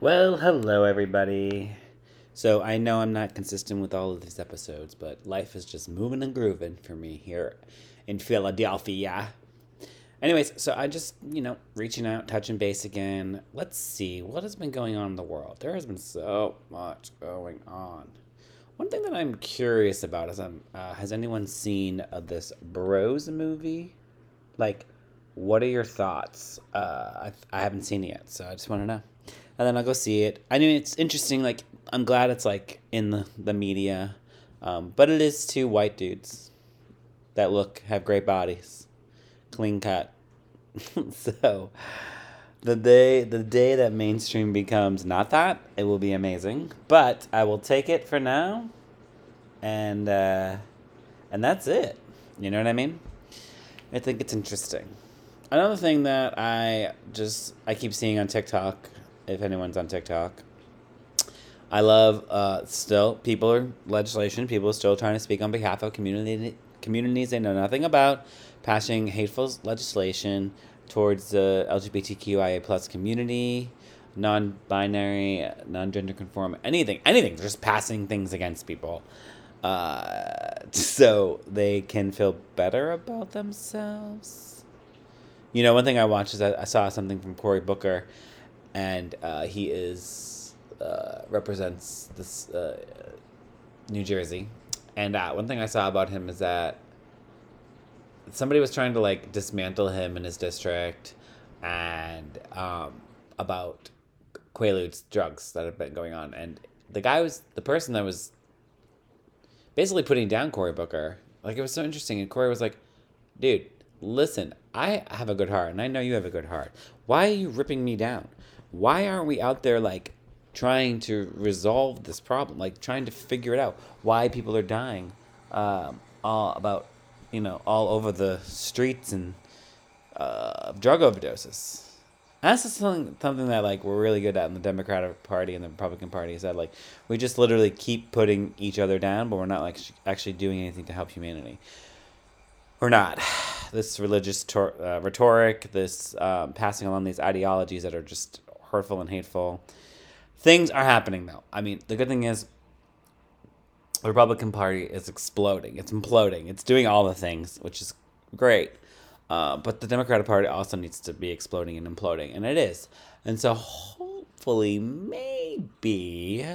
Well, hello, everybody. So, I know I'm not consistent with all of these episodes, but life is just moving and grooving for me here in Philadelphia. Anyways, so I just, you know, reaching out, touching base again. Let's see what has been going on in the world. There has been so much going on. One thing that I'm curious about is, um, uh, has anyone seen uh, this Bros movie? Like, what are your thoughts? Uh, I, I haven't seen it yet, so I just want to know and then I'll go see it. I mean, it's interesting. Like, I'm glad it's like in the the media, um, but it is two white dudes that look have great bodies, clean cut. so, the day the day that mainstream becomes not that, it will be amazing. But I will take it for now, and uh, and that's it. You know what I mean? I think it's interesting. Another thing that I just I keep seeing on TikTok if anyone's on TikTok. I love uh, still people are legislation. People are still trying to speak on behalf of community communities they know nothing about, passing hateful legislation towards the LGBTQIA plus community, non-binary, non-gender conform, anything, anything. They're Just passing things against people, uh, so they can feel better about themselves. You know, one thing I watched is I, I saw something from Cory Booker and uh, he is uh, represents this uh, New Jersey. And uh, one thing I saw about him is that somebody was trying to like dismantle him in his district, and um, about Quaaludes drugs that have been going on, and the guy was the person that was basically putting down Cory Booker. Like it was so interesting, and Cory was like, "Dude, listen, I have a good heart, and I know you have a good heart. Why are you ripping me down? Why aren't we out there like trying to resolve this problem, like trying to figure it out? Why people are dying, um, all about you know all over the streets and uh, drug overdoses. And that's something something that like we're really good at in the Democratic Party and the Republican Party is that like we just literally keep putting each other down, but we're not like actually doing anything to help humanity. We're not. This religious tor- uh, rhetoric, this um, passing along these ideologies that are just hurtful and hateful. Things are happening though. I mean, the good thing is the Republican Party is exploding. It's imploding. It's doing all the things, which is great. Uh, but the Democratic Party also needs to be exploding and imploding, and it is. And so hopefully, maybe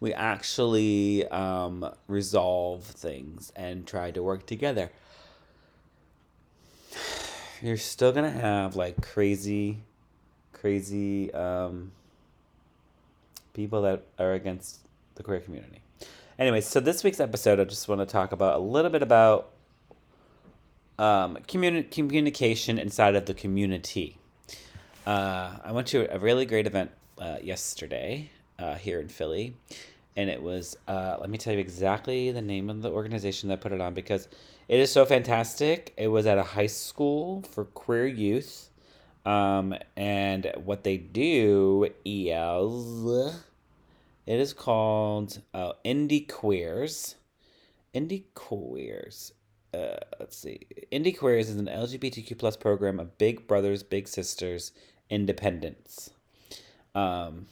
we actually um, resolve things and try to work together. You're still gonna have like crazy crazy um, people that are against the queer community. Anyway, so this week's episode, I just want to talk about a little bit about um, communi- communication inside of the community. Uh, I went to a really great event uh, yesterday uh, here in Philly, and it was, uh, let me tell you exactly the name of the organization that put it on because it is so fantastic. It was at a high school for queer youth um, and what they do is it is called uh, Indie Queers. Indie Queers. Uh, let's see. Indie Queers is an LGBTQ plus program of Big Brothers Big Sisters Independence. Um,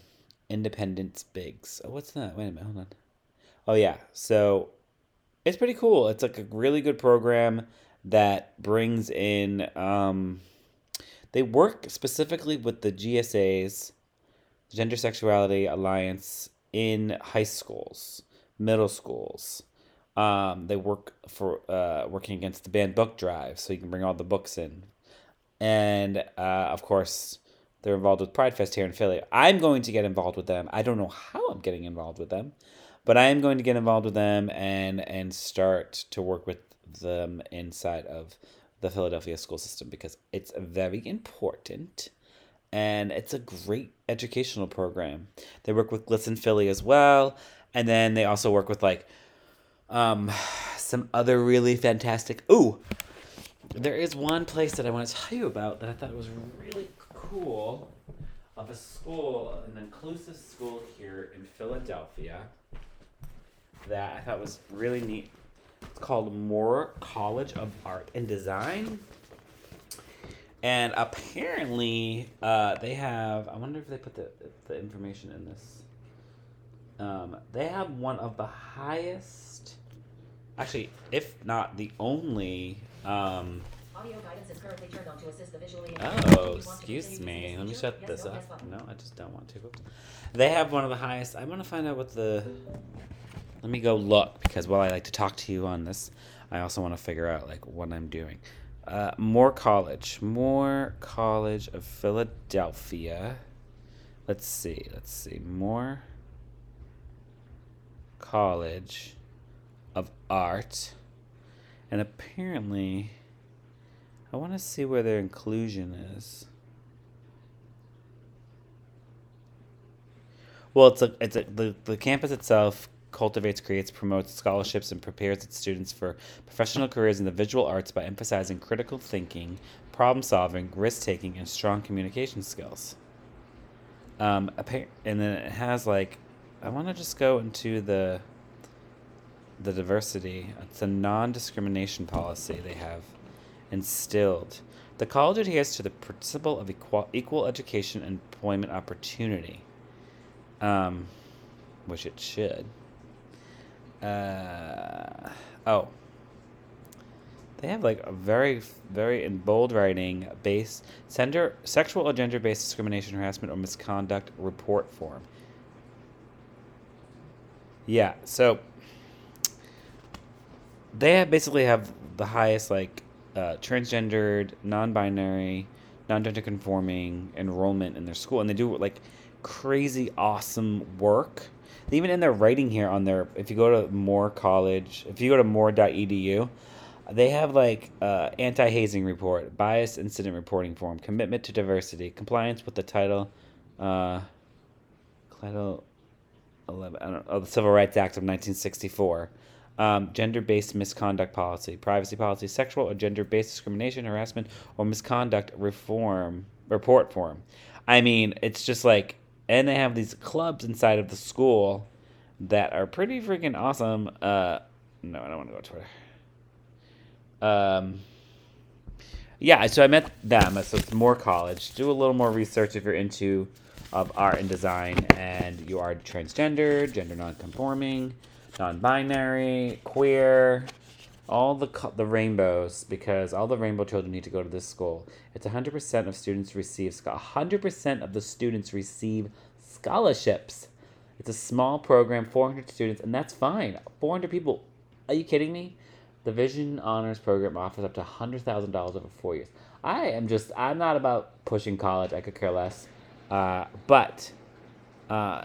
Independence Bigs. Oh, what's that? Wait a minute. Hold on. Oh yeah. So it's pretty cool. It's like a really good program that brings in um they work specifically with the GSA's Gender Sexuality Alliance in high schools, middle schools. Um, they work for uh, working against the banned book drive, so you can bring all the books in, and uh, of course they're involved with Pride Fest here in Philly. I'm going to get involved with them. I don't know how I'm getting involved with them, but I am going to get involved with them and and start to work with them inside of the Philadelphia school system because it's very important and it's a great educational program. They work with GLSEN Philly as well, and then they also work with like um, some other really fantastic. Ooh, there is one place that I want to tell you about that I thought was really cool of a school, an inclusive school here in Philadelphia that I thought was really neat. It's called Moore College of Art and Design. And apparently, uh, they have. I wonder if they put the, the information in this. Um, they have one of the highest, actually, if not the only. Um, Audio guidance is currently turned on to assist the visually oh, impaired. Do you want to excuse me. Let me shut feature? this no, up. No, I just don't want to. They have one of the highest. I want to find out what the. Let me go look because while I like to talk to you on this, I also want to figure out like what I'm doing. Uh, Moore College, Moore College of Philadelphia. Let's see. Let's see. Moore College of Art, and apparently, I want to see where their inclusion is. Well, it's a it's a the, the campus itself cultivates, creates, promotes scholarships, and prepares its students for professional careers in the visual arts by emphasizing critical thinking, problem solving, risk taking, and strong communication skills. Um, and then it has like, I want to just go into the the diversity. It's a non-discrimination policy they have instilled. The college adheres to the principle of equal, equal education and employment opportunity um, which it should. Uh, oh, they have like a very, very in bold writing base gender, sexual or gender based discrimination, harassment, or misconduct report form. Yeah, so they have basically have the highest like uh, transgendered, non-binary, non-gender conforming enrollment in their school, and they do like crazy awesome work. Even in their writing here on their, if you go to Moore College, if you go to moore.edu, they have like uh, anti hazing report, bias incident reporting form, commitment to diversity, compliance with the title, uh, title 11, I don't oh, the Civil Rights Act of 1964, um, gender based misconduct policy, privacy policy, sexual or gender based discrimination, harassment, or misconduct reform report form. I mean, it's just like, and they have these clubs inside of the school that are pretty freaking awesome. Uh, no, I don't want to go to Twitter. Um, yeah, so I met them. So it's Moore College. Do a little more research if you're into of art and design and you are transgender, gender non-conforming, non-binary, queer, all the the rainbows because all the rainbow children need to go to this school. It's 100% of students receive scho- 100% of the students receive scholarships. It's a small program, 400 students, and that's fine. 400 people. Are you kidding me? The Vision Honors Program offers up to $100,000 over four years. I am just, I'm not about pushing college. I could care less. Uh, but, uh,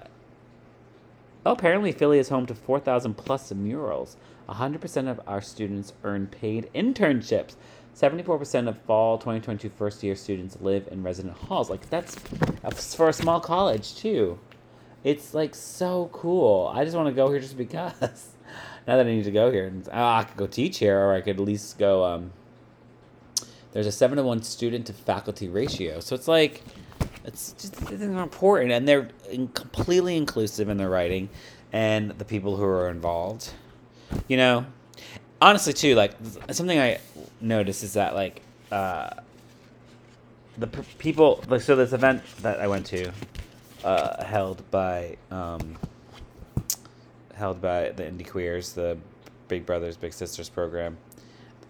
oh, apparently Philly is home to 4,000 plus murals. 100% of our students earn paid internships. 74% of fall 2022 first year students live in resident halls. Like, that's, for a small college, too. It's like so cool. I just want to go here just because. now that I need to go here, oh, I could go teach here, or I could at least go. Um, there's a seven to one student to faculty ratio, so it's like it's just it's important, and they're in, completely inclusive in their writing, and the people who are involved. You know, honestly, too, like something I noticed is that like uh, the people. Like, so this event that I went to, uh, held by um, held by the Indie Queers, the Big Brothers Big Sisters program.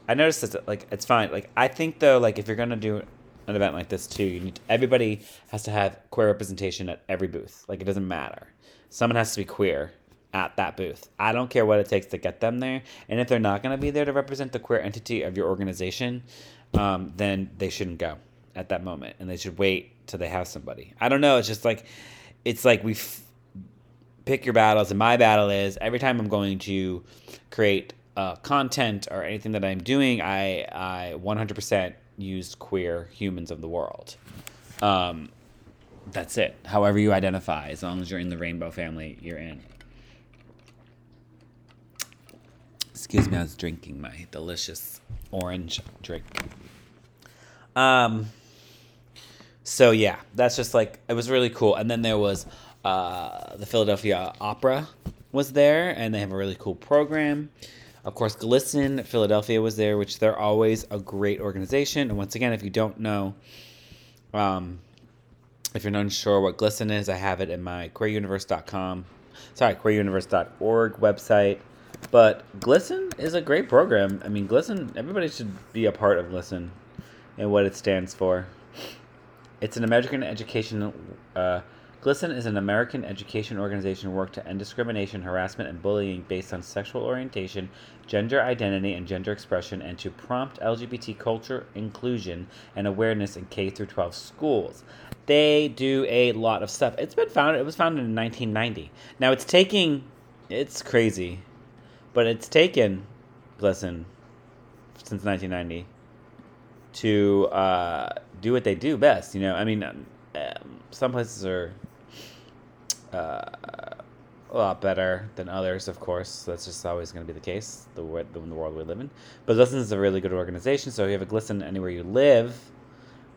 I noticed that like it's fine. Like I think though, like if you're gonna do an event like this too, you need everybody has to have queer representation at every booth. Like it doesn't matter. Someone has to be queer at that booth. I don't care what it takes to get them there. And if they're not gonna be there to represent the queer entity of your organization, um, then they shouldn't go at that moment, and they should wait till they have somebody. I don't know. It's just like it's like we f- pick your battles, and my battle is every time I'm going to create uh, content or anything that I'm doing, I I 100% use queer humans of the world. Um, that's it. However you identify, as long as you're in the rainbow family, you're in. Excuse me, I was drinking my delicious orange drink. Um. So yeah, that's just like it was really cool. And then there was uh, the Philadelphia Opera was there, and they have a really cool program. Of course, GLSEN Philadelphia was there, which they're always a great organization. And once again, if you don't know, um, if you're not sure what GLSEN is, I have it in my queeruniverse.com, sorry, queeruniverse.org website. But GLSEN is a great program. I mean, GLSEN, everybody should be a part of GLSEN and what it stands for. It's an American education. Uh, GLSEN is an American education organization work to end discrimination, harassment, and bullying based on sexual orientation, gender identity, and gender expression, and to prompt LGBT culture inclusion and awareness in K through 12 schools. They do a lot of stuff. It's been founded. It was founded in 1990. Now it's taking. It's crazy, but it's taken GLSEN since 1990 to uh, do what they do best. You know, I mean, um, some places are uh, a lot better than others, of course. That's just always going to be the case, the, the, the world we live in. But GLSEN is a really good organization, so if you have a GLSEN anywhere you live,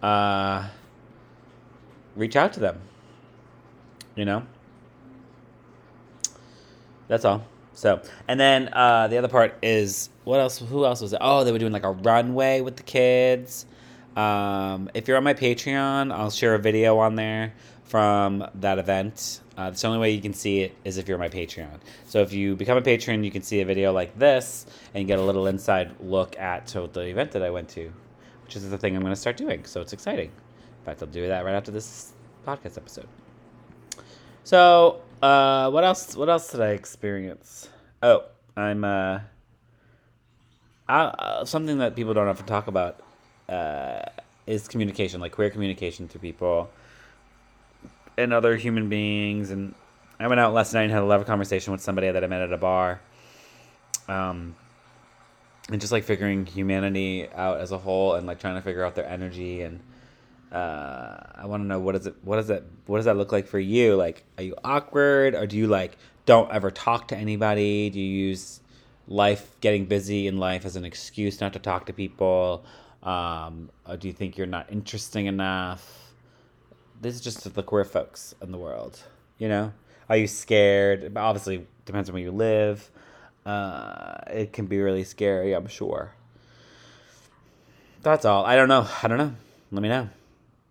uh, reach out to them. You know? That's all. So, and then uh, the other part is what else? Who else was it? Oh, they were doing like a runway with the kids. Um, if you're on my Patreon, I'll share a video on there from that event. Uh, the only way you can see it is if you're my Patreon. So if you become a patron, you can see a video like this and get a little inside look at the event that I went to, which is the thing I'm going to start doing. So it's exciting. In fact, I'll do that right after this podcast episode. So, uh, what else? What else did I experience? Oh, I'm uh, I, uh, something that people don't often talk about uh, is communication, like queer communication through people and other human beings. And I went out last night and had a lovely conversation with somebody that I met at a bar. Um, and just like figuring humanity out as a whole and like trying to figure out their energy. And uh, I want to know what is it what does that what does that look like for you? Like are you awkward? Or do you like don't ever talk to anybody? Do you use life getting busy in life as an excuse not to talk to people um, or do you think you're not interesting enough? This is just the queer folks in the world you know? Are you scared? Obviously depends on where you live. Uh, it can be really scary i'm sure. That's all. I don't know. I don't know. Let me know.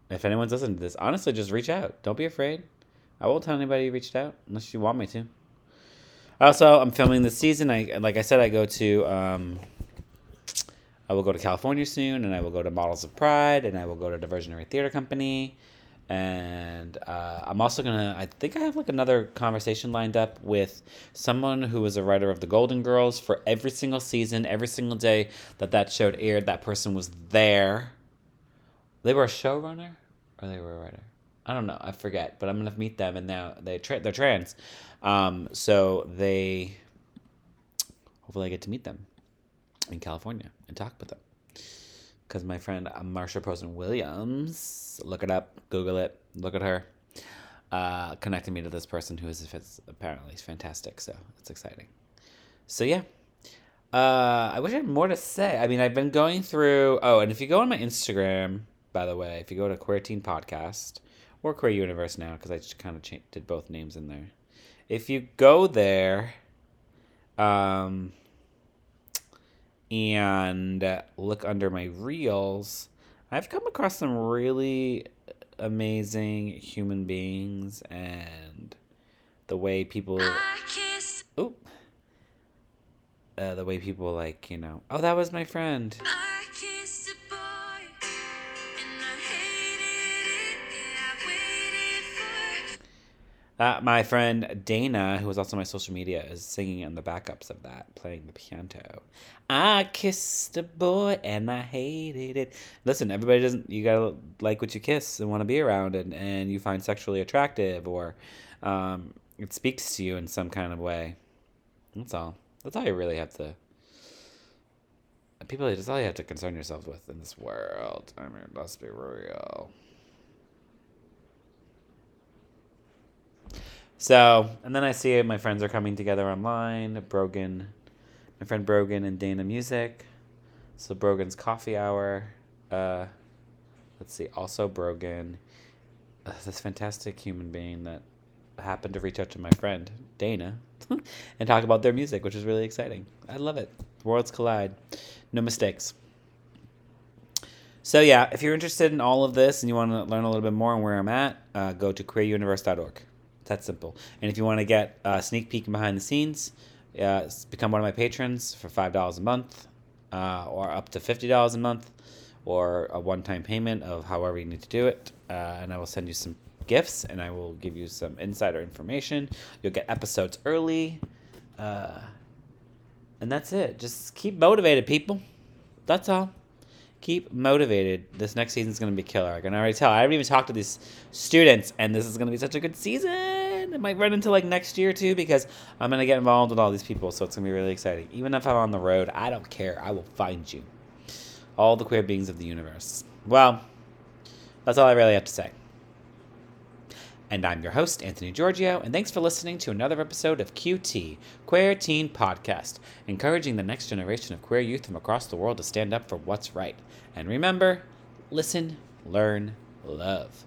If anyone's listening to this, honestly, just reach out. Don't be afraid. I won't tell anybody you reached out unless you want me to. Also, I'm filming this season. I like I said, I go to um, I will go to California soon, and I will go to Models of Pride, and I will go to Diversionary Theater Company, and uh, I'm also gonna. I think I have like another conversation lined up with someone who was a writer of the Golden Girls for every single season, every single day that that show aired. That person was there. They were a showrunner, or they were a writer. I don't know. I forget. But I'm gonna meet them, and now they tra- they're trans, um, so they hopefully I get to meet them in California and talk with them. Because my friend Marsha Posner Williams, look it up, Google it, look at her, uh, connected me to this person who is apparently fantastic. So it's exciting. So yeah. Uh, I wish I had more to say. I mean, I've been going through. Oh, and if you go on my Instagram, by the way, if you go to Queer Teen Podcast or Queer Universe now, because I just kind of cha- did both names in there. If you go there, um, and look under my reels, I've come across some really amazing human beings and the way people. Oop. Uh, the way people like, you know, oh, that was my friend. Uh, my friend Dana, who was also my social media, is singing in the backups of that, playing the piano. I kissed a boy and I hated it. Listen, everybody doesn't. You gotta like what you kiss and want to be around, and and you find sexually attractive, or um, it speaks to you in some kind of way. That's all. That's all you really have to. People, that's all you have to concern yourself with in this world. I mean, let's be real. So, and then I see my friends are coming together online. Brogan, my friend Brogan and Dana Music. So Brogan's Coffee Hour. Uh, let's see, also Brogan, uh, this fantastic human being that happened to reach out to my friend Dana and talk about their music, which is really exciting. I love it. Worlds collide, no mistakes. So yeah, if you're interested in all of this and you want to learn a little bit more on where I'm at, uh, go to queeruniverse.org. That simple. And if you want to get a sneak peek behind the scenes, uh, become one of my patrons for five dollars a month, uh, or up to fifty dollars a month, or a one-time payment of however you need to do it, uh, and I will send you some gifts and I will give you some insider information. You'll get episodes early, uh, and that's it. Just keep motivated, people. That's all keep motivated. This next season's going to be killer. I can already tell. I haven't even talked to these students, and this is going to be such a good season. It might run into like next year too because I'm to get involved with all these people, so it's to be really exciting. Even if I'm on the road, I don't care. I will find you. All the queer beings of the universe. Well, that's all I really have to say. And I'm your host, Anthony Giorgio, and thanks for listening to another episode of QT, Queer Teen Podcast, encouraging the next generation of queer youth from across the world to stand up for what's right. And remember, listen, learn, love.